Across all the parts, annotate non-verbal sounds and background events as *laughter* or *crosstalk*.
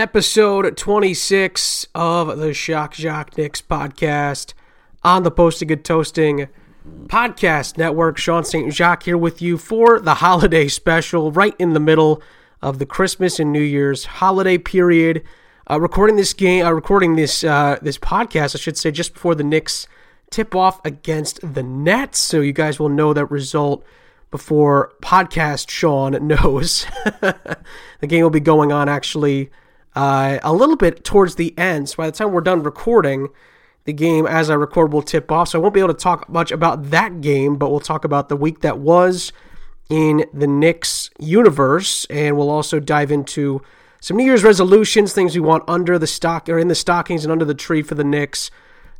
episode 26 of the Shock Jock Knicks podcast on the Posting and Toasting podcast network. Sean St. Jacques here with you for the holiday special, right in the middle of the Christmas and New Year's holiday period. Uh, recording this game, uh, recording this uh, this podcast, I should say, just before the Knicks tip off against the Nets, so you guys will know that result before podcast Sean *laughs* knows. *laughs* the game will be going on actually uh, a little bit towards the end. So by the time we're done recording, the game as I record will tip off. So I won't be able to talk much about that game, but we'll talk about the week that was in the Knicks universe, and we'll also dive into some New Year's resolutions, things we want under the stock or in the stockings and under the tree for the Knicks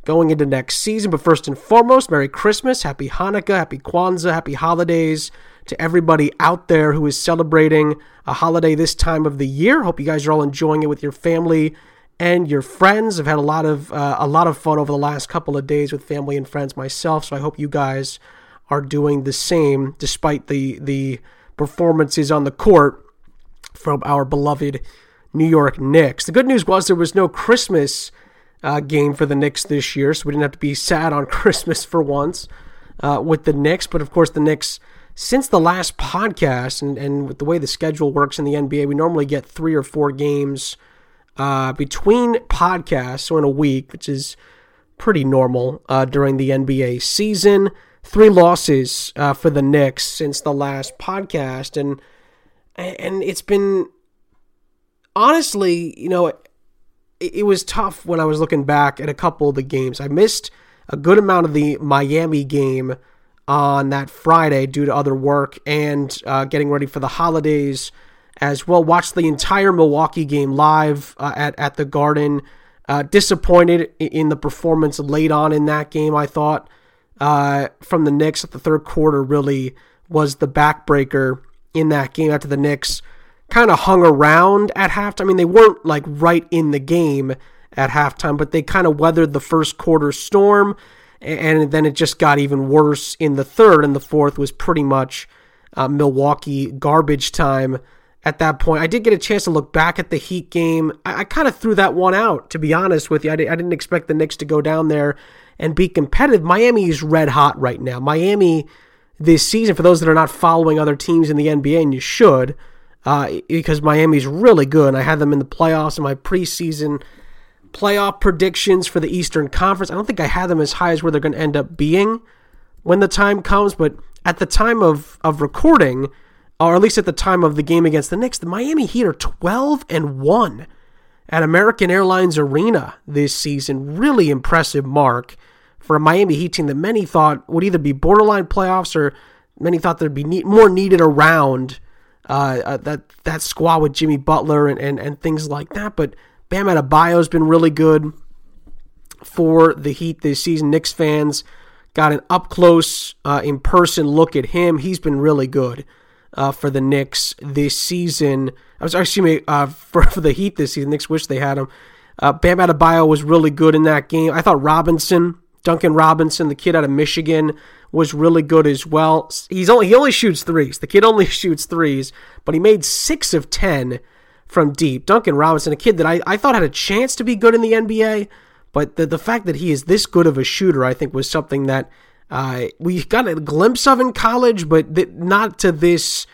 going into next season. But first and foremost, Merry Christmas, Happy Hanukkah, Happy Kwanzaa, Happy Holidays to everybody out there who is celebrating a holiday this time of the year. Hope you guys are all enjoying it with your family and your friends. I've had a lot of uh, a lot of fun over the last couple of days with family and friends myself, so I hope you guys are doing the same despite the the performances on the court from our beloved New York Knicks. The good news was there was no Christmas uh, game for the Knicks this year, so we didn't have to be sad on *laughs* Christmas for once uh, with the Knicks. But of course, the Knicks, since the last podcast and, and with the way the schedule works in the NBA, we normally get three or four games uh, between podcasts, so in a week, which is pretty normal uh, during the NBA season. Three losses uh, for the Knicks since the last podcast, and and it's been honestly, you know, it, it was tough when I was looking back at a couple of the games. I missed a good amount of the Miami game on that Friday due to other work and uh, getting ready for the holidays as well. Watched the entire Milwaukee game live uh, at at the Garden. Uh, disappointed in the performance late on in that game. I thought uh, from the Knicks at the third quarter really was the backbreaker in that game after the Knicks kind of hung around at halftime. I mean, they weren't like right in the game at halftime, but they kind of weathered the first quarter storm, and then it just got even worse in the third, and the fourth was pretty much uh, Milwaukee garbage time at that point. I did get a chance to look back at the Heat game. I, I kind of threw that one out, to be honest with you. I, I didn't expect the Knicks to go down there and be competitive. Miami is red hot right now. Miami this season, for those that are not following other teams in the NBA, and you should, uh, because Miami's really good. And I had them in the playoffs in my preseason playoff predictions for the Eastern Conference. I don't think I had them as high as where they're going to end up being when the time comes, but at the time of, of recording, or at least at the time of the game against the Knicks, the Miami Heat are 12 and 1 at American Airlines Arena this season. Really impressive mark for a Miami Heat team that many thought would either be borderline playoffs or many thought there'd be need, more needed around uh, uh, that that squad with Jimmy Butler and, and, and things like that. But Bam Adebayo's been really good for the Heat this season. Knicks fans got an up close, uh, in person look at him. He's been really good uh, for the Knicks this season. I was excuse me uh, *laughs* for, for the Heat this season. Knicks wish they had him. Uh, Bam Adebayo was really good in that game. I thought Robinson, Duncan Robinson, the kid out of Michigan, was really good as well. He's only he only shoots threes. The kid only *laughs* shoots threes, but he made six of ten from deep. Duncan Robinson, a kid that I, I thought had a chance to be good in the NBA, but the the fact that he is this good of a shooter, I think, was something that uh, we got a glimpse of in college, but th- not to this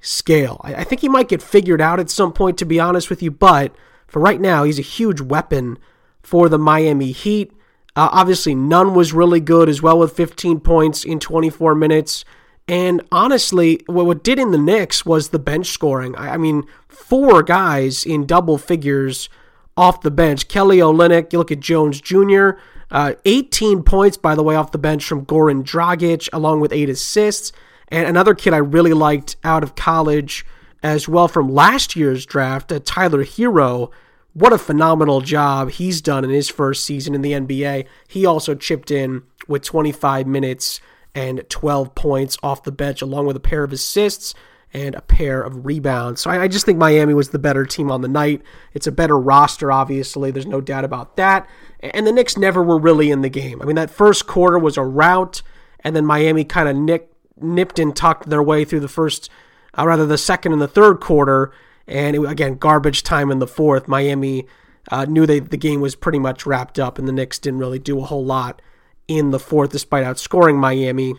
scale. I, I think he might get figured out at some point, to be honest with you. But for right now, he's a huge weapon for the Miami Heat. Uh, obviously, Nunn was really good as well with 15 points in 24 minutes. And honestly, what, what did in the Knicks was the bench scoring. I, I mean, four guys in double figures off the bench. Kelly Olynyk, you look at Jones Jr., uh, 18 points, by the way, off the bench from Goran Dragic, along with eight assists. And another kid I really liked out of college as well from last year's draft, uh, Tyler Herro. what a phenomenal job he's done in his first season in the NBA. He also chipped in with 25 minutes and 12 points off the bench, along with a pair of assists and a pair of rebounds. So I, just think Miami was the better team on the night. It's a better roster, obviously. There's no doubt about that. And the Knicks never were really in the game. I mean, that first quarter was a rout, and then Miami kind of nipped and tucked their way through the first, uh, rather the second and the third quarter And it, again, garbage time in the fourth. Miami uh, knew they, the game was pretty much wrapped up, and the Knicks didn't really do a whole lot in the fourth, despite outscoring Miami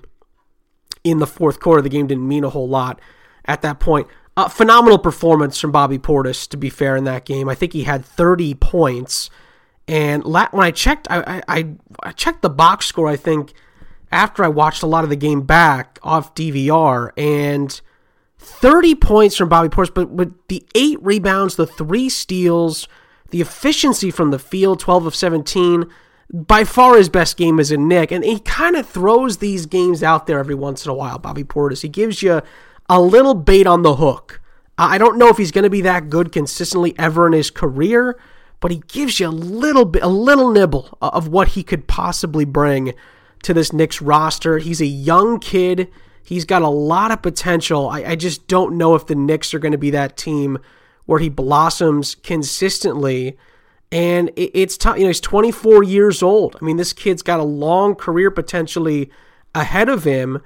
in the fourth quarter. The game didn't mean a whole lot at that point. Uh, phenomenal performance from Bobby Portis, to be fair, in that game. I think he had 30 points. And when I checked, I, I, I checked the box score, I think, after I watched a lot of the game back off DVR, and 30 points from Bobby Portis, but with the eight rebounds, the three steals, the efficiency from the field, 12 of 17, by far his best game is in Knick, And he kind of throws these games out there every once in a while, Bobby Portis. He gives you a little bait on the hook. I don't know if he's going to be that good consistently ever in his career, but he gives you a little bit, a little nibble of what he could possibly bring to this Knicks roster. He's a young kid. He's got a lot of potential. I, I just don't know if the Knicks are going to be that team where he blossoms consistently. And it, it's tough. You know, he's 24 years old. I mean, this kid's got a long career potentially ahead of him.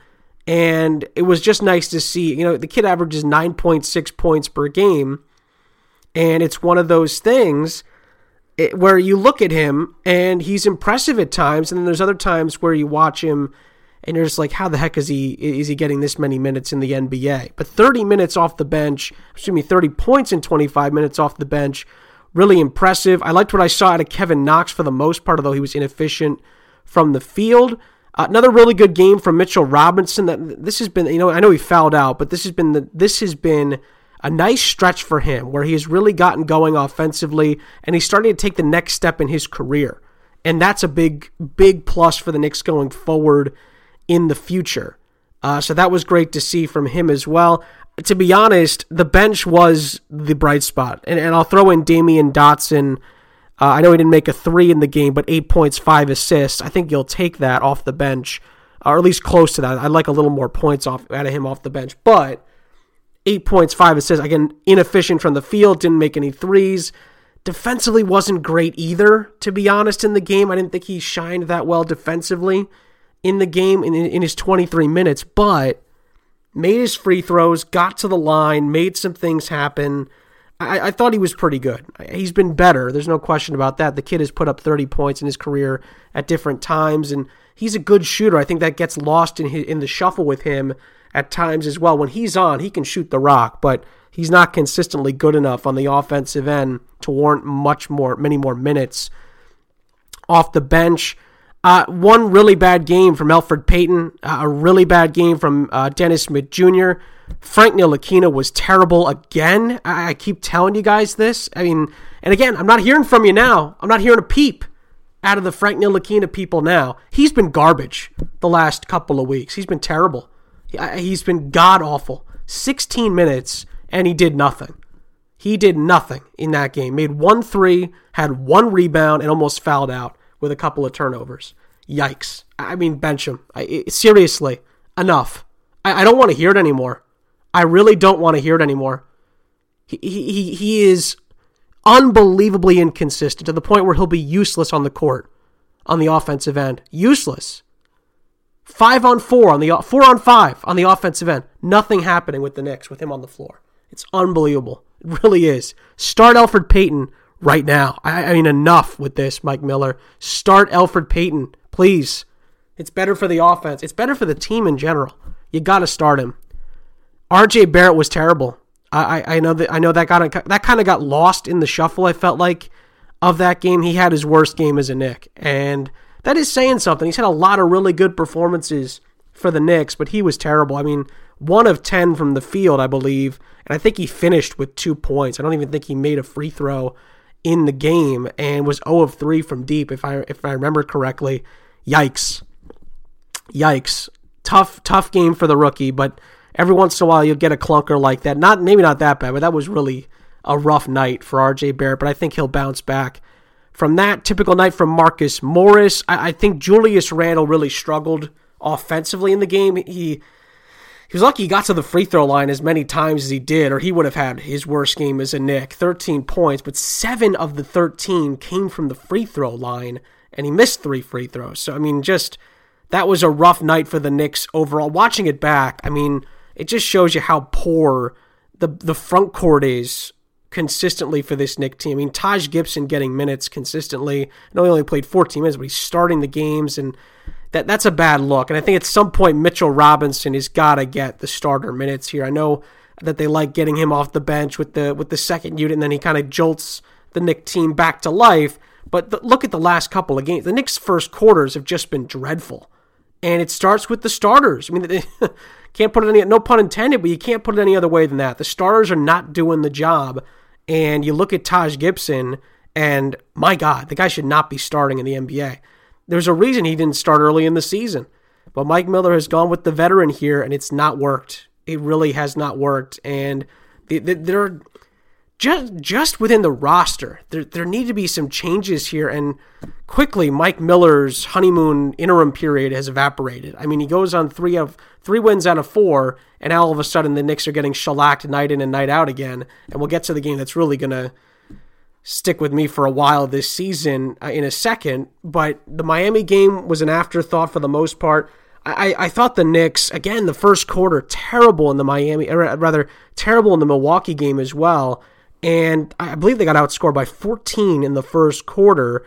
And it was just nice to see. You know, the kid averages 9.6 points per game. And it's one of those things eh, where you look at him and he's impressive at times. And then there's other times where you watch him and you're just like, how the heck is he is he getting this many minutes in the NBA? But 30 minutes off the bench, excuse me, 30 points in 25 minutes off the bench, really impressive. I liked what I saw out of Kevin Knox for the most part, although he was inefficient from the field. Uh, another really good game from Mitchell Robinson. That this has been, you know, I know he fouled out, but this has been the this has been a nice stretch for him where he has really gotten going offensively and he's starting to take the next step in his career. And that's a big, big plus for the Knicks going forward in the future. Uh, so that was great to see from him as well. To be honest, the bench was the bright spot. And, and I'll throw in Damyean Dotson. Uh, I know he didn't make a three in the game, but eight points, five assists. I think you'll take that off the bench, or at least close to that. I'd like a little more points off out of him off the bench. But eight points, five assists. Again, inefficient from the field, didn't make any threes. Defensively wasn't great either, to be honest, in the game. I didn't think he shined that well defensively in the game in, in his 23 minutes, but made his free throws, got to the line, made some things happen. I, I, thought he was pretty good. He's been better. There's no question about that. The kid has put up 30 points in his career at different times, and he's a good shooter. I think that gets lost in his, in the shuffle with him at times as well. When he's on, he can shoot the rock, but he's not consistently good enough on the offensive end to warrant much more, many more minutes off the bench. Uh, one really bad game from Elfrid Payton, uh, a really bad game from uh, Dennis Smith Jr. Frank Ntilikina was terrible again. I, I keep telling you guys this. I mean, and again, I'm not hearing from you now. I'm not hearing a peep out of the Frank Ntilikina people now. He's been garbage the last couple of weeks. He's been terrible. He's been god awful. 16 minutes and he did nothing. He did nothing in that game. Made one three, had one rebound, and almost fouled out with a couple of turnovers. Yikes. I mean, bench him. I, seriously, enough. I, I don't want to hear it anymore. I really don't want to hear it anymore. He, he, he is unbelievably inconsistent to the point where he'll be useless on the court on the offensive end. Useless. Five on four on the four on five on the offensive end. Nothing happening with the Knicks with him on the floor. It's unbelievable. It really is. Start Elfrid Payton right now. I, I mean, enough with this, Mike Miller. Start Elfrid Payton, please. It's better for the offense. It's better for the team in general. You got to start him. R.J. Barrett was terrible. I, I, I know that I know that got that kind of got lost in the shuffle. I felt like of that game. He had his worst game as a Knick, and that is saying something. He's had a lot of really good performances for the Knicks, but he was terrible. I mean, one of 10 from the field, I believe, and I think he finished with two points. I don't even think he made a free throw in the game and was 0 of 3 from deep, if I if I remember correctly. Yikes. Yikes. Tough, tough game for the rookie, but every once in a while you'll get a clunker like that. Not maybe not that bad, but that was really a rough night for RJ Barrett, but I think he'll bounce back from that typical night from Marcus Morris, I, I think Julius Randle really struggled offensively in the game. He he was lucky he got to the free throw line as many times as he did, or he would have had his worst game as a Knick. 13 points, but seven of the 13 came from the free throw line, and he missed three free throws. So, I mean, just that was a rough night for the Knicks overall. Watching it back, I mean, it just shows you how poor the the front court is consistently for this Knick team. I mean, Taj Gibson getting minutes consistently. I know he only played 14 minutes, but he's starting the games, and that that's a bad look. And I think at some point Mitchell Robinson has got to get the starter minutes here. I know that they like getting him off the bench with the with the second unit, and then he kind of jolts the Knick team back to life. But the, look at the last couple of games. The Knicks' first quarters have just been dreadful, and it starts with the starters. I mean, they *laughs* can't put it any no pun intended, but you can't put it any other way than that. The starters are not doing the job, and you look at Taj Gibson, and my God, the guy should not be starting in the NBA. There's a reason he didn't start early in the season. But Mike Miller has gone with the veteran here, and it's not worked. It really has not worked. And there, just just within the roster, there there need to be some changes here. And quickly, Mike Miller's honeymoon interim period has evaporated. I mean, he goes on three of three wins out of four, and now all of a sudden the Knicks are getting shellacked night in and night out again. And we'll get to the game that's really gonna stick with me for a while this season uh, in a second. But the Miami game was an afterthought for the most part. I, I thought the Knicks, again, the first quarter, terrible in the Miami, or rather, terrible in the Milwaukee game as well. And I believe they got outscored by 14 in the first quarter.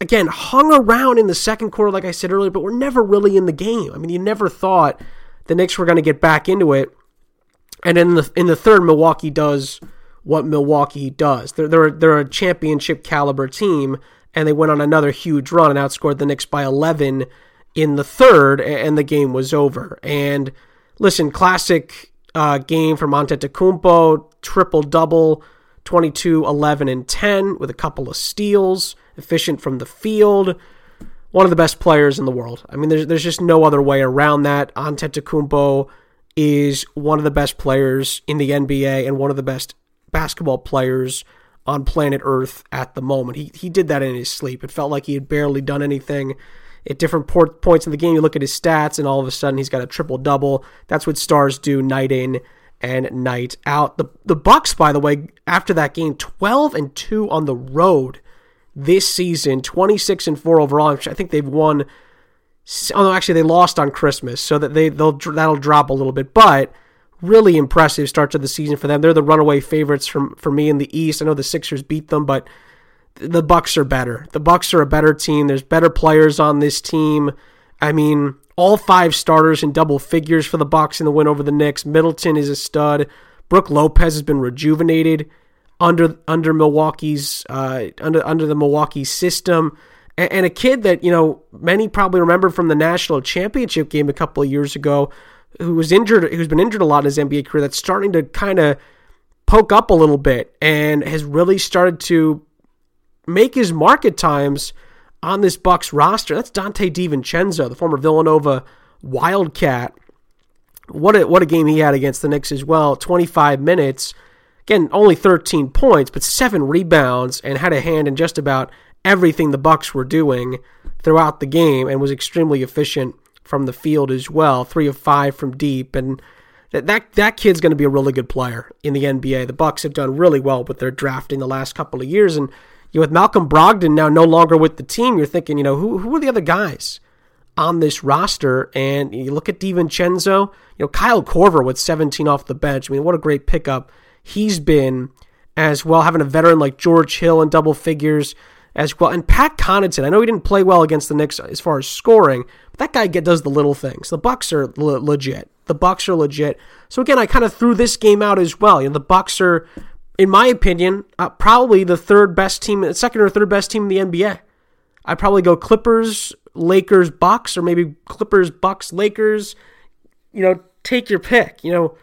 Again, hung around in the second quarter, like I said earlier, but we're never really in the game. I mean, you never thought the Knicks were going to get back into it. And in the in the third, Milwaukee does what Milwaukee does. They're they're they're a championship caliber team, and they went on another huge run and outscored the Knicks by 11 in the third, and the game was over. And listen, classic uh, game from Antetokounmpo, triple double, 22, 11, and 10 with a couple of steals, efficient from the field. One of the best players in the world. I mean, there's there's just no other way around that. Antetokounmpo is one of the best players in the NBA and one of the best basketball players on planet Earth at the moment. He he did that in his sleep. It felt like he had barely done anything. At different points in the game, you look at his stats, and all of a sudden he's got a triple double. That's what stars do night in and night out. The the Bucks, by the way, after that game, twelve and two on the road this season, twenty six and four overall. I think they've won. Oh actually they lost on Christmas, so that they they'll that'll drop a little bit, but really impressive start to the season for them. They're the runaway favorites from for me in the East. I know the Sixers beat them, but the Bucks are better. The Bucks are a better team. There's better players on this team. I mean, all five starters in double figures for the Bucks in the win over the Knicks. Middleton is a stud. Brook Lopez has been rejuvenated under under Milwaukee's uh, under under the Milwaukee system. And, and a kid that you know many probably remember from the national championship game a couple of years ago, who was injured, who's been injured a lot in his NBA career, that's starting to kind of poke up a little bit and has really started to make his mark at times on this Bucks roster. That's Donte DiVincenzo, the former Villanova Wildcat. What a what a game he had against the Knicks as well. 25 minutes. Again, only 13 points, but seven rebounds and had a hand in just about everything the Bucks were doing throughout the game and was extremely efficient from the field as well, three of five from deep, and that that, that kid's going to be a really good player in the NBA. The Bucks have done really well with their drafting the last couple of years, and you with Malcolm Brogdon now no longer with the team, you're thinking, you know, who who are the other guys on this roster? And you look at DiVincenzo, you know, Kyle Korver with 17 off the bench. I mean, what a great pickup he's been as well, having a veteran like George Hill in double figures as well. And Pat Connaughton, I know he didn't play well against the Knicks as far as scoring, that guy get, does the little things. The Bucks are le- legit. The Bucks are legit. So again, I kind of threw this game out as well. You know, the Bucks are, in my opinion, uh, probably the third best team, second or third best team in the NBA. I'd probably go Clippers, Lakers, Bucks, or maybe Clippers, Bucks, Lakers. You know, take your pick. You know,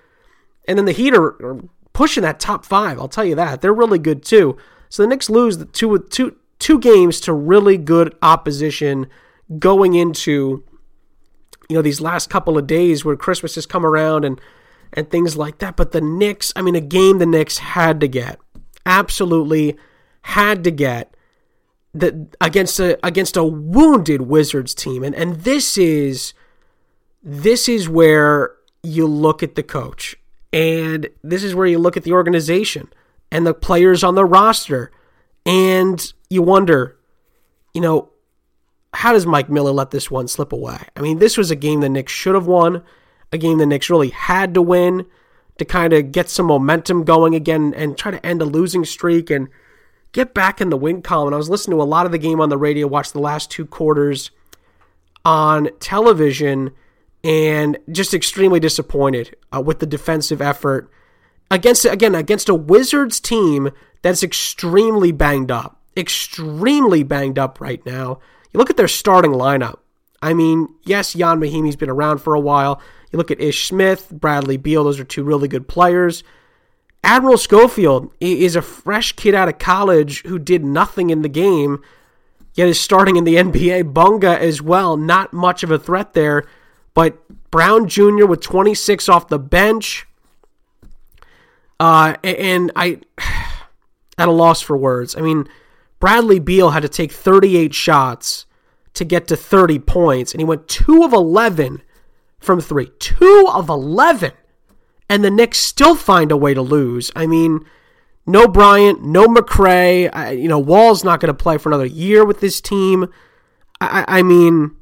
and then the Heat are, are pushing that top five. I'll tell you that they're really good too. So the Knicks lose the two two two games to really good opposition going into you know these last couple of days where Christmas has come around and and things like that. But the Knicks, I mean, a game the Knicks had to get, absolutely had to get that against a against a wounded Wizards team, and and this is this is where you look at the coach, and this is where you look at the organization and the players on the roster, and you wonder, you know, how does Mike Miller let this one slip away? I mean, this was a game the Knicks should have won, a game the Knicks really had to win. to kind of get some momentum going again and try to end a losing streak and get back in the win column. I was listening to a lot of the game on the radio, watched the last two quarters on television, and just extremely disappointed uh, with the defensive effort against again against a Wizards team that's extremely banged up, extremely banged up right now. You look at their starting lineup. I mean, yes, Ian Mahinmi's been around for a while. You look at Ish Smith, Bradley Beal; those are two really good players. Admiral Schofield is a fresh kid out of college who did nothing in the game, yet is starting in the *laughs* NBA. Bonga as well, not much of a threat there. But Brown Jr. with 26 off the bench. Uh, and I, *sighs* at a loss for words. I mean, Bradley Beal had to take 38 shots to get to 30 points, and he went 2 of 11 from 3. 2 of 11 and the Knicks still find a way to lose. I mean, no Bryant, no McRae. I, you know, Wall's not going to play for another year with this team. I, I mean,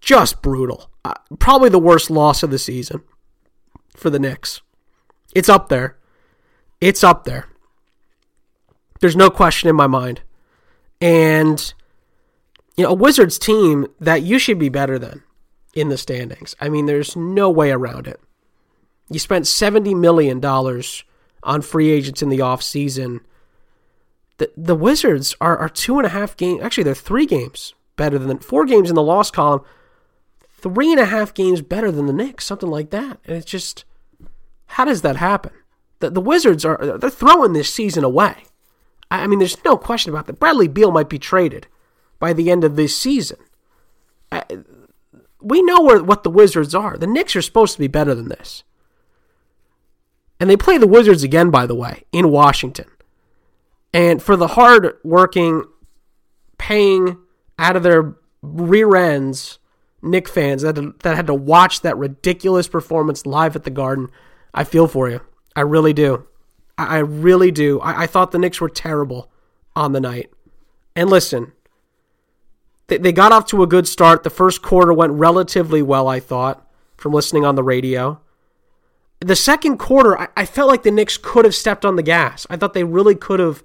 just brutal. Uh, probably the worst loss of the season for the Knicks. It's up there. It's up there. There's no question in my mind. And, you know, a Wizards team that you should be better than in the standings. I mean, there's no way around it. You spent $70 million on free agents in the offseason. The, the Wizards are, are two and a half games, actually, they're three games better than four games in the loss column, three and a half games better than the Knicks, something like that. And it's just, how does that happen? The, the Wizards are, they're throwing this season away. I, mean, there's no question about that. Bradley Beal might be traded by the end of this season. I, we know where, what the Wizards are. The Knicks are supposed to be better than this. And they play the Wizards again, by the way, in Washington. And for the hard working, paying out of their rear ends Knick fans that, that had to watch that ridiculous performance live at the Garden, I feel for you. I really do. I, I really do. I, I thought the Knicks were terrible on the night. And listen, they, they got off to a good start. The first quarter went relatively well, I thought, from listening on the radio the second quarter, I, I, felt like the Knicks could have stepped on the gas. I thought they really could have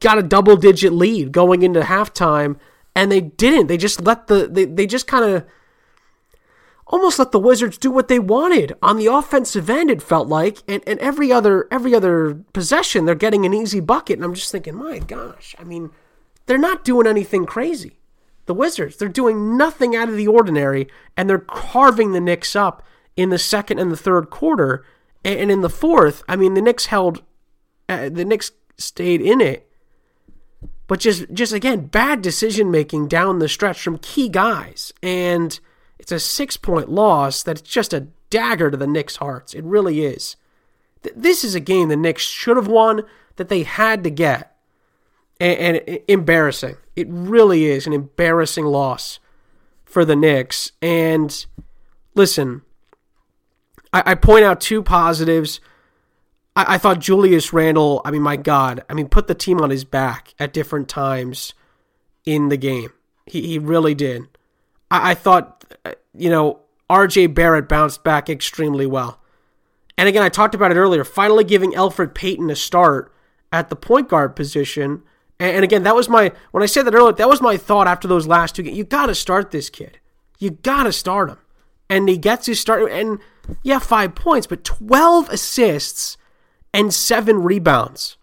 got a double digit lead going into halftime, and they didn't. They just let the they, they just kind of almost let the Wizards do what they wanted on the offensive end. It felt like, and, and every other every other possession, they're getting an easy bucket. And I'm just thinking, my gosh, I mean, they're not doing anything crazy. The Wizards, they're doing nothing out of the ordinary, and they're carving the Knicks up in the second and the third quarter. And in the fourth, I mean, the Knicks held, uh, the Knicks stayed in it. But just, just again, bad decision making down the stretch from key guys. And it's a six point loss that's just a dagger to the Knicks' hearts. It really is. This is a game the Knicks should have won, that they had to get. And, and embarrassing. It really is an embarrassing loss for the Knicks. And listen, I, I point out two positives. I, I thought Julius Randle, I mean, my God, I mean, put the team on his back at different times in the game. He, he really did. I, I thought, you know, RJ Barrett bounced back extremely well. And again, I talked about it earlier, finally giving Elfrid Payton a start at the point guard position. And, and again, that was my, when I said that earlier, that was my thought after those last two games. You got to start this kid. You got to start him. And he gets his start. And yeah, five points, but 12 assists and seven rebounds.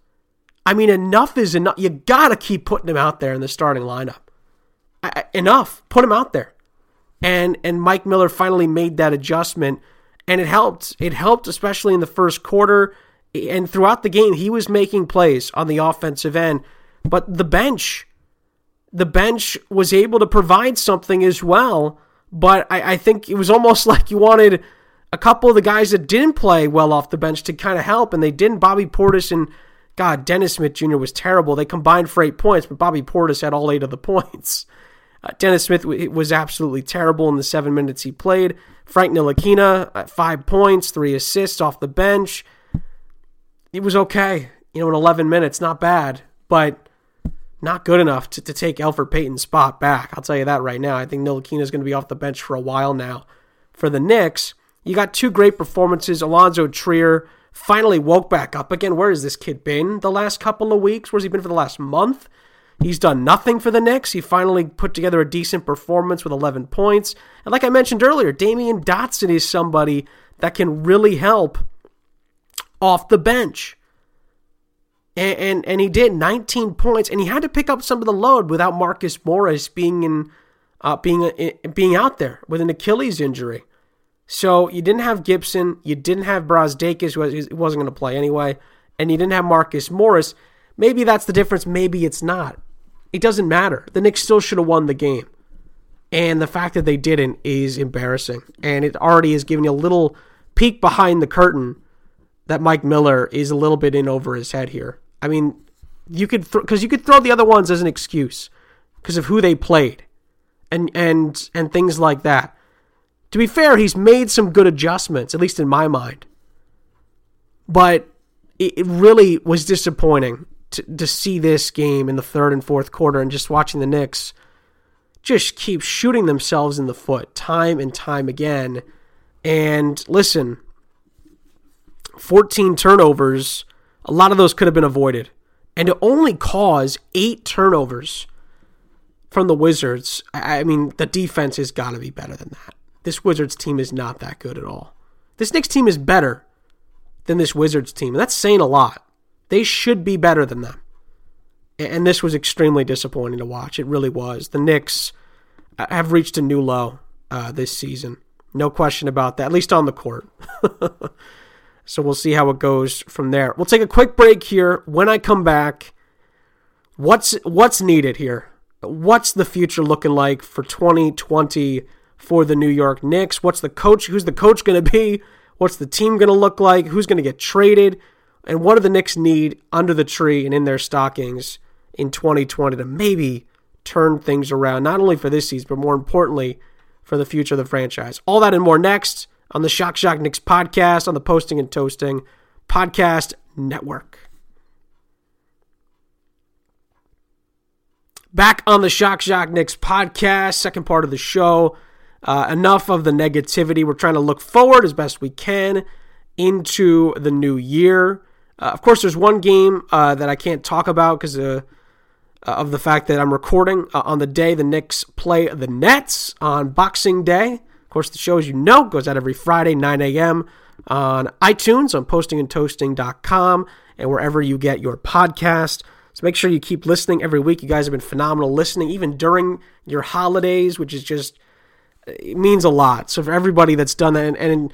I mean, enough is enough. You got to keep putting him out there in the starting lineup. I, enough. Put him out there. And and Mike Miller finally made that adjustment and it helped. It helped especially in the first quarter and throughout the game he was making plays on the offensive end, but the bench the bench was able to provide something as well, but I, I think it was almost *laughs* like you wanted a couple of the guys that didn't play well off the bench to kind of help, and they didn't. Bobby Portis and God, Dennis Smith Jr. was terrible. They combined for eight points, but Bobby Portis had all eight of the *laughs* points. Uh, Dennis Smith was absolutely terrible in the seven minutes he played. Frank Ntilikina, at five points, three assists off the bench. It was okay. You know, in 11 minutes, not bad, but not good enough to, to take Elfrid Payton's spot back. I'll tell you that right now. I think Ntilikina is going to be off the bench for a while now for the Knicks. You got two great performances. Alonzo Trier finally woke back up again. Where has this kid been the last couple of weeks? Where's he been for the last month? He's done nothing for the Knicks. He finally put together a decent performance with 11 points. And like I mentioned earlier, Damyean Dotson is somebody that can really help off the bench. And, and, and he did 19 points, and he had to pick up some of the load without Marcus Morris being in uh, being uh, being out there with an Achilles injury. So you didn't have Gibson, you didn't have Brazdeikis, who wasn't going to play anyway, and you didn't have Marcus Morris. Maybe that's the difference. Maybe it's not. It doesn't matter. The Knicks still should have won the game. And the fact that they didn't is embarrassing. And it already is giving you a little peek behind the curtain that Mike Miller is a little bit in over his head here. I mean, you could because th- you could throw the other ones as an excuse because of who they played and and and things like that. To be fair, he's made some good adjustments, at least in my mind. But it, it really was disappointing to, to see this game in the third and fourth quarter and just watching the Knicks just keep shooting themselves in the foot time and time again. And listen, 14 turnovers, a lot of those could have been avoided. And to only cause eight turnovers from the Wizards, I mean, the defense has got to be better than that. This Wizards team is not that good at all. This Knicks team is better than this Wizards team. And that's saying a lot. They should be better than them. And this was extremely disappointing to watch. It really was. The Knicks uh, have reached a new low uh, this season. No question about that, at least on the court. *laughs* so we'll see how it goes from there. We'll take a quick break here. When I come back, what's what's needed here? What's the future looking like for 2020 for the New York Knicks? What's the coach? Who's the coach going to be? What's the team going to look like? Who's going to get traded? And what do the Knicks need under the tree and in their stockings in 2020 to maybe turn things around, not only for this season, but more importantly, for the future of the franchise? All that and more next on the Shock Shock Knicks podcast on the Posting and Toasting Podcast Network. Back on the Shock Shock Knicks podcast, second part of the show. Uh, enough of the negativity. We're trying to look forward as best we can into the new year. Uh, of course, there's one game uh, that I can't talk about because uh, uh, of the fact that I'm recording uh, on the day the Knicks play the Nets on Boxing Day. Of course, the show, as you know, goes out every Friday, 9 a.m. on iTunes, on postingandtoasting.com, and wherever you get your podcast. So make sure you keep listening every week. You guys have been phenomenal listening, even during your holidays, which is just, it means a lot. So for everybody that's done that, and, and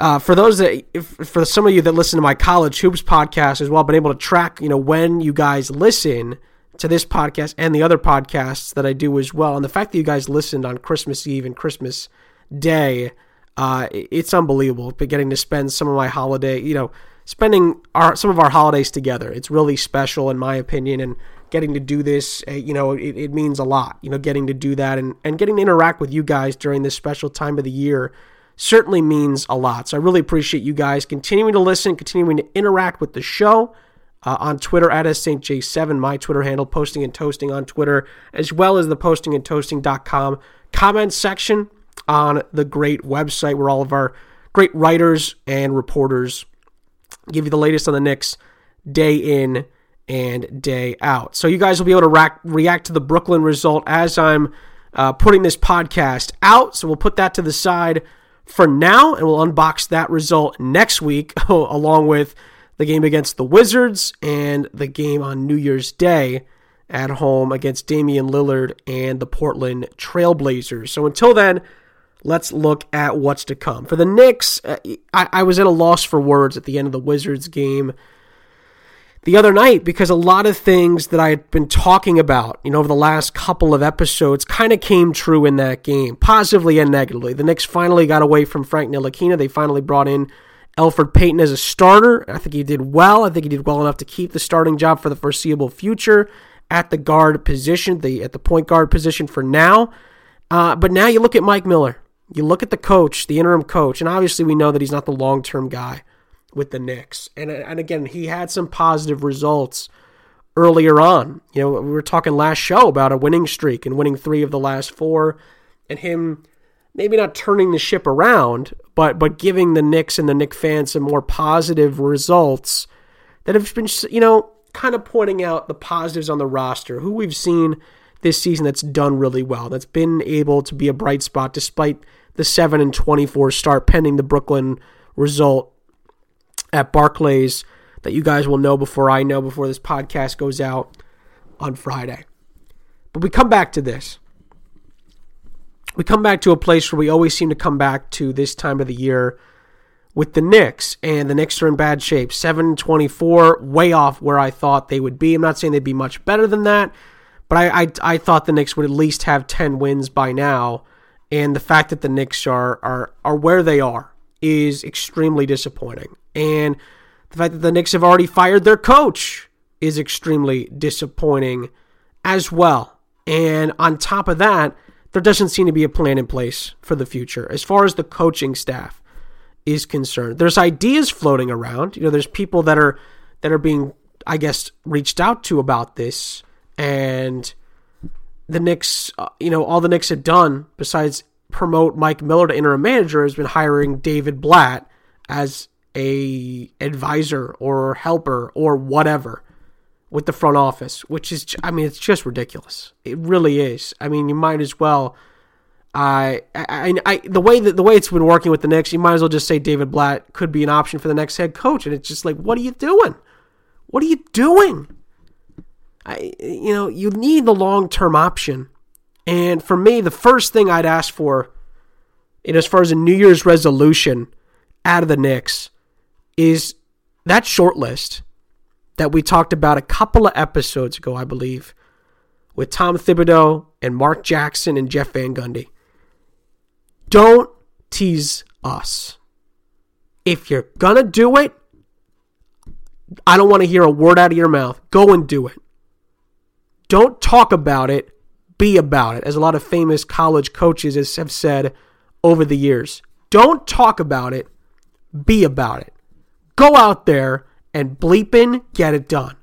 uh, for those that, if, for some of you that listen to my college hoops podcast as well, been able to track, you know, when you guys listen to this podcast and the other podcasts that I do as well, and the fact that you guys listened on Christmas Eve and Christmas Day, uh, it's unbelievable. But getting to spend some of my holiday, you know, spending our some of our holidays together, it's really special in my opinion, and getting to do this, uh, you know, it, it means a lot. You know, getting to do that and and getting to interact with you guys during this special time of the year certainly means a lot. So I really appreciate you guys continuing to listen, continuing to interact with the show. Uh, on Twitter at SSJ7, my Twitter handle, posting and toasting on Twitter, as well as the postingandtoasting.com comment section on the great website where all of our great writers and reporters give you the latest on the Knicks day in and day out. So you guys will be able to rack, react to the Brooklyn result as I'm uh, putting this podcast out. So we'll put that to the side for now, and we'll unbox that result next week, *laughs* along with the game against the Wizards and the game on New Year's Day at home against Damian Lillard and the Portland Trailblazers. So until then, let's look at what's to come. For the Knicks, uh, I, I was at a loss for words at the end of the Wizards game the other night because a lot of things that I had been talking about, you know, over the last couple of episodes kind of came true in that game, positively and negatively. The Knicks finally got away from Frank Ntilikina. They finally brought in Elfrid Payton as a starter. I think he did well. I think he did well enough to keep the starting job for the foreseeable future at the guard position, the at the point guard position for now. Uh, but now you look at Mike Miller. You look at the coach, the interim coach, and obviously we know that he's not the long term guy with the Knicks. And and again, he had some positive results earlier on. You know, we were talking last show about a winning streak and winning three of the last four, and him maybe not turning the ship around, but but giving the Knicks and the Knick fans some more positive results that have been, you know, kind of pointing out the positives on the roster, who we've seen this season that's done really well, that's been able to be a bright spot despite the 7 and 24 start pending the Brooklyn result at Barclays that you guys will know before I know before this podcast goes out on Friday. But we come back to this. We come back to a place where we always seem to come back to this time of the year with the Knicks, and the Knicks are in bad shape. 7 24, way off where I thought they would be. I'm not saying they'd be much better than that, but I, I, I thought the Knicks would at least have 10 wins by now. And the fact that the Knicks are, are, are where they are is extremely disappointing. And the fact that the Knicks have already fired their coach is extremely disappointing as well. And on top of that, there doesn't seem to be a plan in place for the future as far as the coaching staff is concerned. There's ideas floating around. You know, there's people that are that are being, I guess, reached out to about this, and the Knicks, uh, you know, all the Knicks have done besides promote Mike Miller to interim manager has been hiring David Blatt as a advisor or helper or whatever with the front office, which is, I mean, it's just ridiculous. It really is. I mean, you might as well I, I, I, the way that the way it's been working with the Knicks, you might as well just say David Blatt could be an option for the next head coach, and it's just like, what are you doing? What are you doing? I, you know, you need the long term option, and for me, the first thing I'd ask for, in as far as a New Year's resolution out of the Knicks, is that short list that we talked about a couple of episodes ago, I believe, with Tom Thibodeau and Mark Jackson and Jeff Van Gundy. Don't tease us. If you're going to do it, I don't want to hear a word out of your mouth. Go and do it. Don't talk about it, be about it, as a lot of famous college coaches have said over the years. Don't talk about it, be about it. Go out there and bleeping get it done.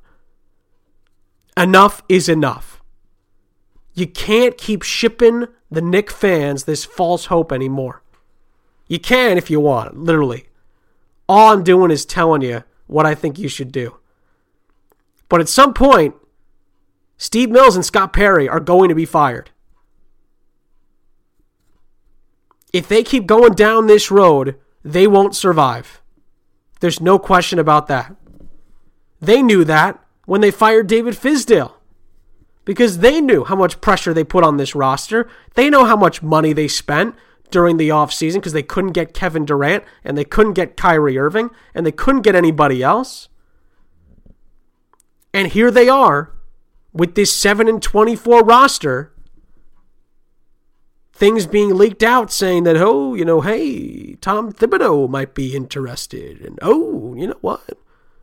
Enough is enough. You can't keep shipping the Knick fans this false hope anymore. You can if you want, literally. All I'm doing is telling you what I think you should do. But at some point, Steve Mills and Scott Perry are going to be fired. If they keep going down this road, they won't survive. There's no question about that. They knew that when they fired David Fizdale because they knew how much pressure they put on this roster. They know how much money they spent during the offseason because they couldn't get Kevin Durant and they couldn't get Kyrie Irving and they couldn't get anybody else. And here they are with this 7 and 24 roster. Things being leaked out saying that, oh, you know, hey, Tom Thibodeau might be interested. And oh, you know what?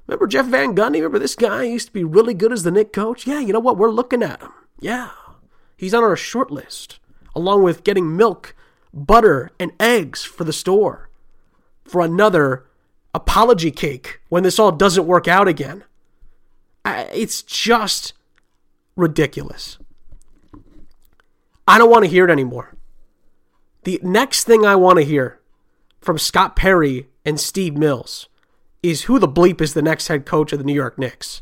Remember Jeff Van Gundy? Remember this guy used to be really good as the Knick coach? Yeah, you know what? We're looking at him. Yeah. He's on our short list, along with getting milk, butter, and eggs for the store for another apology cake when this all doesn't work out again. It's just ridiculous. I don't want to hear it anymore. The next thing I want to hear from Scott Perry and Steve Mills is who the bleep is the next head coach of the New York Knicks.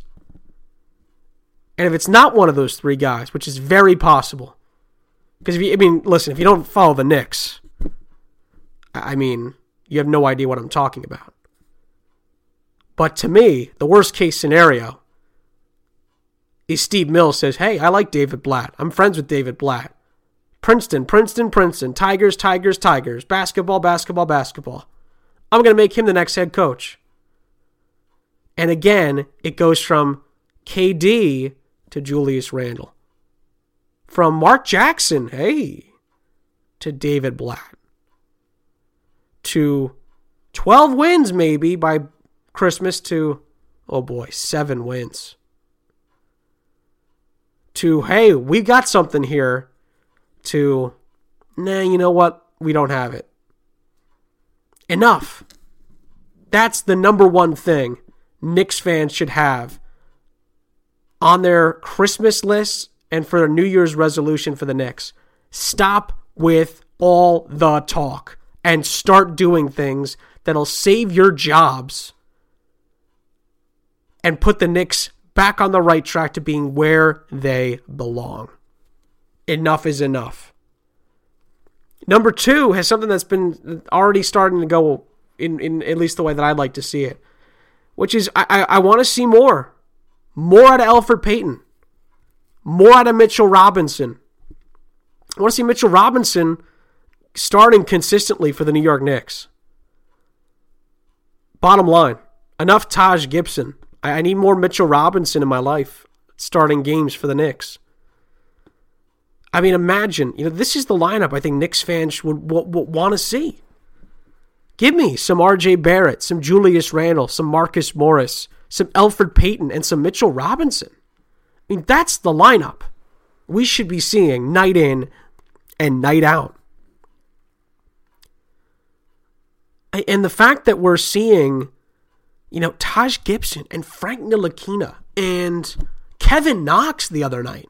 And if it's not one of those three guys, which is very possible, because if you, I mean, listen, if you don't follow the Knicks, I mean, you have no idea what I'm talking about. But to me, the worst case scenario is Steve Mills says, Hey, I like David Blatt. I'm friends with David Blatt. Princeton, Princeton, Princeton, Tigers, Tigers, Tigers, basketball, basketball, basketball. I'm going to make him the next head coach. And again, it goes from KD to Julius Randle. From Mark Jackson, hey, to David Blatt. To 12 wins maybe by Christmas to, oh boy, seven wins. To, hey, we got something here. To, nah, you know what? We don't have it. Enough. That's the number one thing Knicks fans should have on their Christmas list and for their New Year's resolution for the Knicks. Stop with all the talk and start doing things that'll save your jobs and put the Knicks back on the right track to being where they belong. Enough is enough. Number two has something that's been already starting to go in, in at least the way that I'd like to see it, which is I, I, I want to see more. More out of Elfrid Payton. More out of Mitchell Robinson. I want to see Mitchell Robinson starting consistently for the New York Knicks. Bottom line, enough Taj Gibson. I, I need more Mitchell Robinson in my life starting games for the Knicks. I mean, imagine, you know, this is the lineup I think Knicks fans would, would, would want to see. Give me some RJ Barrett, some Julius Randle, some Marcus Morris, some Elfrid Payton, and some Mitchell Robinson. I mean, that's the lineup we should be seeing night in and night out. And the fact that we're seeing, you know, Taj Gibson and Frank Ntilikina and Kevin Knox the other night.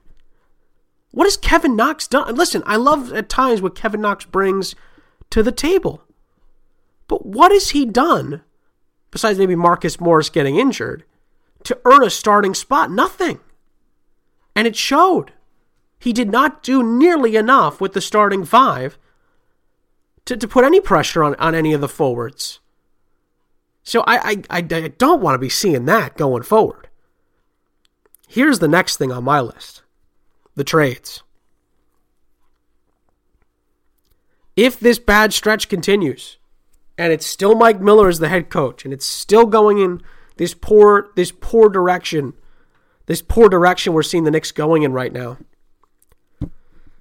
What has Kevin Knox done? Listen, I love at times what Kevin Knox brings to the table. But what has he done, besides maybe Marcus Morris getting injured, to earn a starting spot? Nothing. And it showed. He did not do nearly enough with the starting five to, to put any pressure on, on any of the forwards. So I, I, I, I don't want to be seeing that going forward. Here's the next thing on my list the trades. If this bad stretch continues, and it's still Mike Miller as the head coach, and it's still going in this poor this poor direction, this poor direction we're seeing the Knicks going in right now.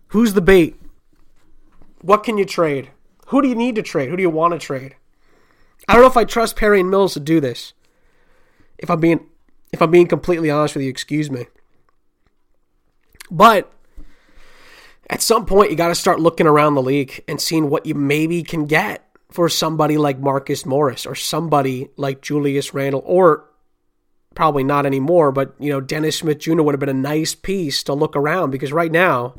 Who's the bait? What can you trade? Who do you need to trade? Who do you want to trade? I don't know if I trust Perry and Mills to do this. If I'm being if I'm being completely honest with you, excuse me. But at some point you got to start looking around the league and seeing what you maybe can get for somebody like Marcus Morris or somebody like Julius Randle or probably not anymore, but you know, Dennis Smith Jr. would have been a nice piece to look around because right now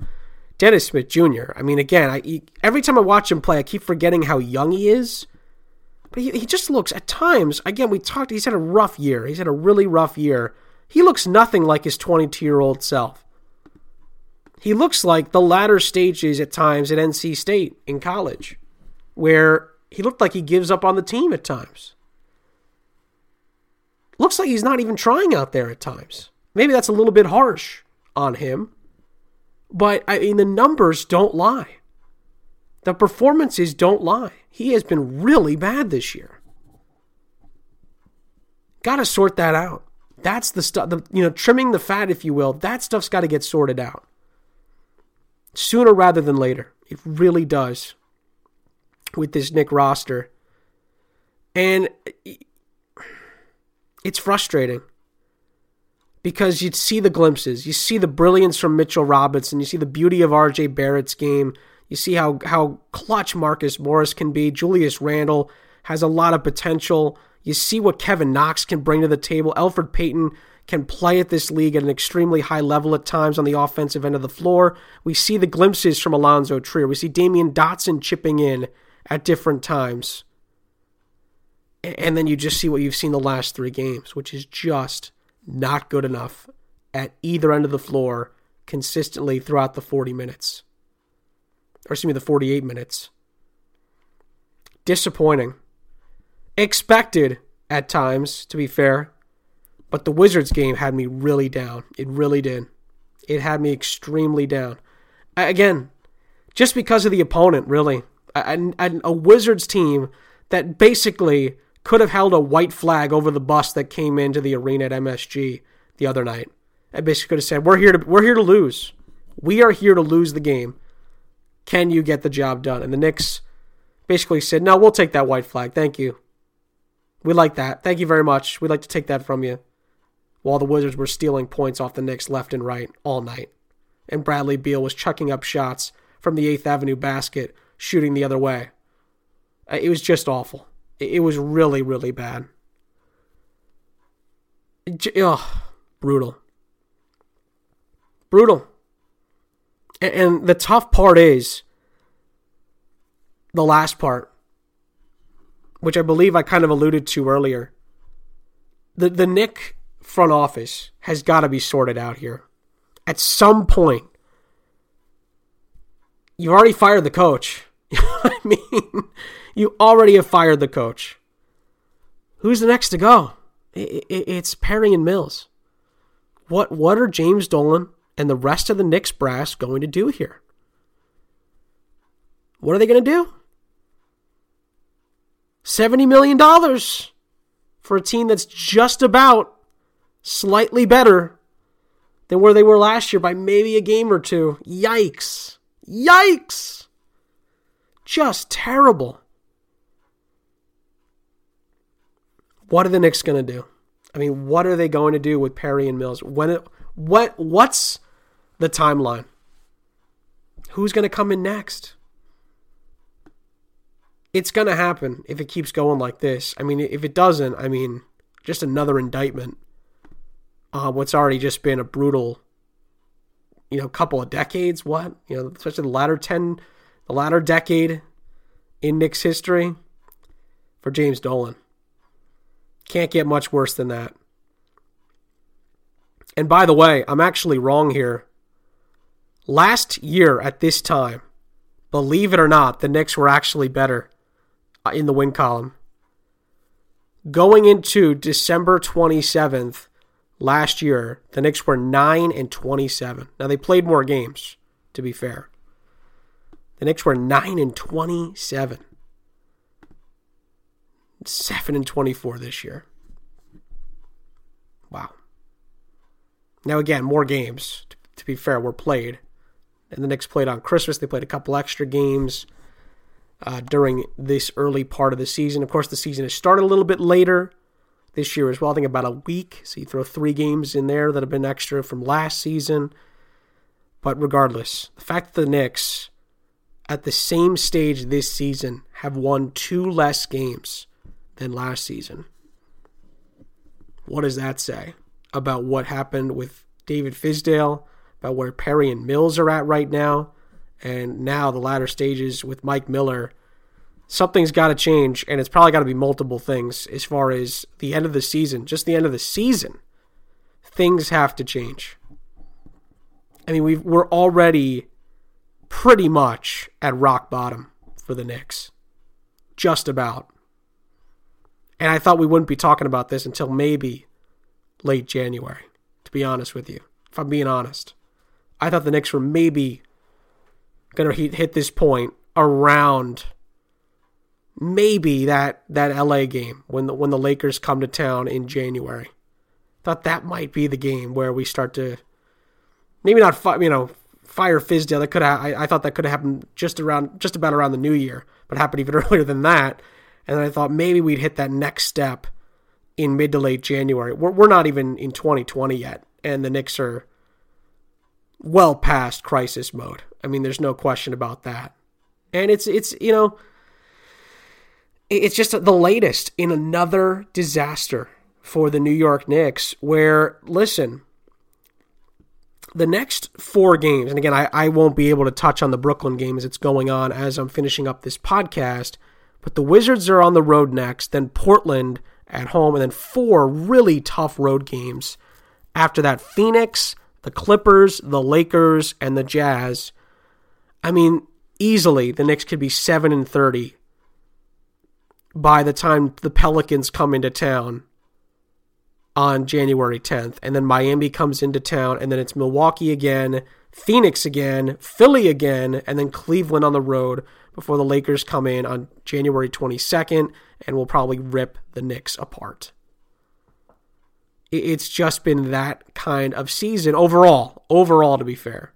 Dennis Smith Jr. I mean, again, I every time I watch him play, I keep forgetting how young he is. But he, he just looks at times. Again, we talked. He's had a rough year. He's had a really rough year. He looks nothing like his 22 year old self. He looks like the latter stages at times at NC State in college, where he looked like he gives up on the team at times. Looks like he's not even trying out there at times. Maybe that's a little bit harsh on him. But I mean, the numbers don't lie. The performances don't lie. He has been really bad this year. Got to sort that out. That's the stuff, you know, trimming the fat, if you will. That stuff's got to get sorted out sooner rather than later. It really does with this Knick roster. And it's frustrating because you see the glimpses. You see the brilliance from Mitchell Robinson. You see the beauty of RJ Barrett's game. You see how, how clutch Marcus Morris can be. Julius Randle has a lot of potential. You see what Kevin Knox can bring to the table. Elfrid Payton can play at this league at an extremely high level at times on the offensive end of the floor. We see the glimpses from Alonzo Trier. We see Damyean Dotson chipping in at different times. And then you just see what you've seen the last three games, which is just not good enough at either end of the floor consistently throughout the 40 minutes. Or excuse me, the 48 minutes. Disappointing. Expected at times, to be fair. But the Wizards game had me really down. It really did. It had me extremely down. Again, just because of the opponent, really. A Wizards team that basically could have held a white flag over the bus that came into the arena at MSG the other night. I basically could have said, "We're here to we're here to lose. We are here to lose the game. Can you get the job done?" And the Knicks basically said, "No, we'll take that white flag. Thank you. We like that. Thank you very much. We'd like to take that from you." While the Wizards were stealing points off the Knicks left and right all night, and Bradley Beal was chucking up shots from the Eighth Avenue basket, shooting the other way. Uh, it was just awful. It was really, really bad. Ugh, brutal. Brutal. And the tough part is, the last part, which I believe I kind of alluded to earlier. The the Knick front office has got to be sorted out here. At some point, you've already fired the coach. *laughs* I mean, you already have fired the coach. Who's the next to go? It's Perry and Mills. What what are James Dolan and the rest of the Knicks brass going to do here? What are they going to do? $70 million for a team that's just about slightly better than where they were last year by maybe a game or two. Yikes. Yikes. Just terrible. What are the Knicks going to do? I mean, what are they going to do with Perry and Mills? When it, what what's the timeline? Who's going to come in next? It's going to happen if it keeps going like this. I mean, if it doesn't, I mean, just another indictment uh, what's already just been a brutal, you know, couple of decades. What you know, especially the latter ten, the latter decade in Knicks history for James Dolan. Can't get much worse than that. And by the way, I'm actually wrong here. Last year at this time, believe it or not, the Knicks were actually better uh, in the win column. Going into December 27th, last year, the Knicks were 9 and 27. Now they played more games, to be fair. The Knicks were 9 and 27. 7 and 24 this year. Wow. Now again, more games, to be fair, were played. And the Knicks played on Christmas. They played a couple extra games uh, during this early part of the season. Of course, the season has started a little bit later this year as well. I think about a week. So you throw three games in there that have been extra from last season. But regardless, the fact that the Knicks at the same stage this season have won two less games than last season. What does that say about what happened with David Fizdale, about where Perry and Mills are at right now, and now the latter stages with Mike Miller? Something's got to change, and it's probably got to be multiple things as far as the end of the season, just the end of the season. Things have to change. I mean, we we're already pretty much at rock bottom for the Knicks. Just about. And I thought we wouldn't be talking about this until maybe late January, to be honest with you. If I'm being honest. I thought the Knicks were maybe going to hit this point around maybe that that LA game when the, when the Lakers come to town in January. Thought that might be the game where we start to maybe not fi- you know fire Fizdale. That could I, I thought that could have happened just around just about around the New Year, but happened even *laughs* earlier than that. And I thought maybe we'd hit that next step in mid to late January. We're we're not even in 2020 yet, and the Knicks are well past crisis mode. I mean, there's no question about that. And it's it's you know it's just the latest in another disaster for the New York Knicks. Where, listen, the next four games, and again, I, I won't be able to touch on the Brooklyn game as it's going on as I'm finishing up this podcast, but the Wizards are on the road next, then Portland at home, and then four really tough road games. After that, Phoenix, the Clippers, the Lakers, and the Jazz. I mean, easily the Knicks could be 7 and 30 by the time the Pelicans come into town on January 10th. And then Miami comes into town, and then it's Milwaukee again, Phoenix again, Philly again, and then Cleveland on the road before the Lakers come in on January 22nd and will probably rip the Knicks apart. It's just been that kind of season overall. Overall, to be fair.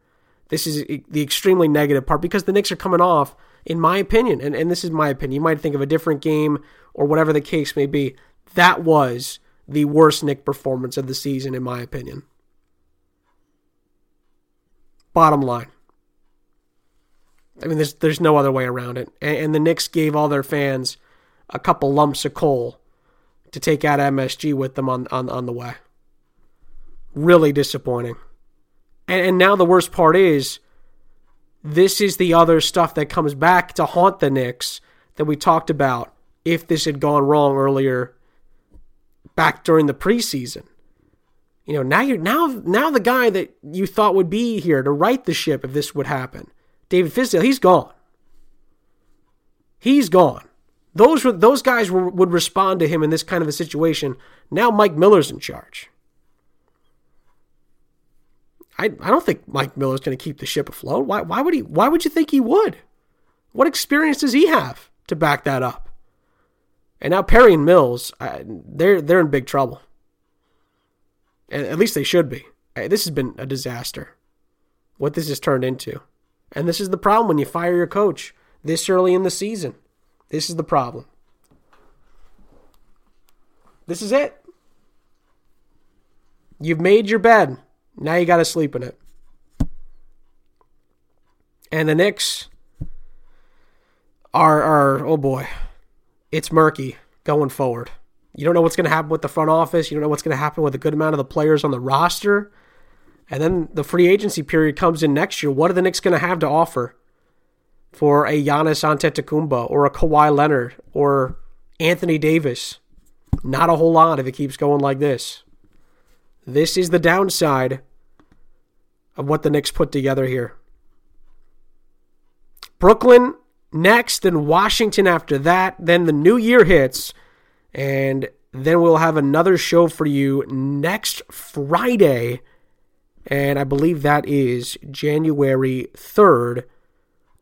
This is the extremely negative part because the Knicks are coming off in my opinion, and, and this is my opinion, you might think of a different game or whatever the case may be. That was the worst Knick performance of the season, in my opinion. Bottom line. I mean, there's there's no other way around it. And, and the Knicks gave all their fans a couple lumps of coal to take out MSG with them on, on, on the way. Really disappointing. And, and now the worst part is this is the other stuff that comes back to haunt the Knicks that we talked about if this had gone wrong earlier back during the preseason. You know, now you're now now the guy that you thought would be here to right the ship if this would happen. David Fizdale, he's gone. He's gone. Those were those guys were, would respond to him in this kind of a situation. Now Mike Miller's in charge. I, I don't think Mike Miller's going to keep the ship afloat. Why, why would he? Why would you think he would? What experience does he have to back that up? And now Perry and Mills, uh, they're they're in big trouble. At least they should be. This has been a disaster. What this has turned into, and this is the problem when you fire your coach this early in the season. This is the problem. This is it. You've made your bed. Now you got to sleep in it. And the Knicks are, are, oh boy, it's murky going forward. You don't know what's going to happen with the front office. You don't know what's going to happen with a good amount of the players on the roster. And then the free agency period comes in next year. What are the Knicks going to have to offer for a Giannis Antetokounmpo or a Kawhi Leonard or Anthony Davis? Not a whole lot if it keeps going like this. This is the downside of what the Knicks put together here. Brooklyn next, then Washington after that. Then the new year hits, and then we'll have another show for you next Friday. And I believe that is January 3rd,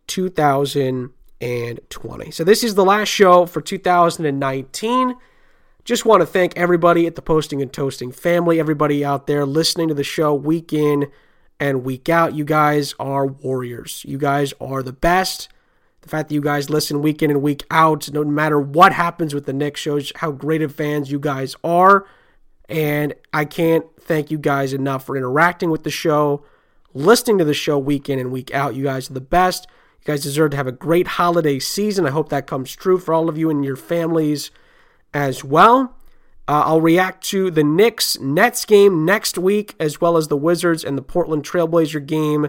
2020. So this is the last show for 2019. Just want to thank everybody at the Posting and Toasting family, everybody out there listening to the show week in and week out. You guys are warriors. You guys are the best. The fact that you guys listen week in and week out, no matter what happens with the Knicks, shows how great of fans you guys are. And I can't thank you guys enough for interacting with the show, listening to the show week in and week out. You guys are the best. You guys deserve to have a great holiday season. I hope that comes true for all of you and your families as well. Uh, I'll react to the Knicks Nets game next week, as well as the Wizards and the Portland Trailblazer game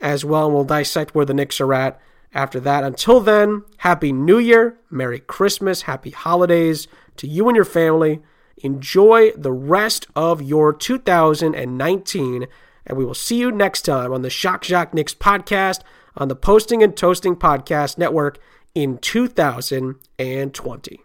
as well. And we'll dissect where the Knicks are at after that. Until then, Happy New Year, Merry Christmas, Happy Holidays to you and your family. Enjoy the rest of your 2019, and we will see you next time on the Shock Jock Knicks podcast on the Posting and Toasting Podcast Network in 2020.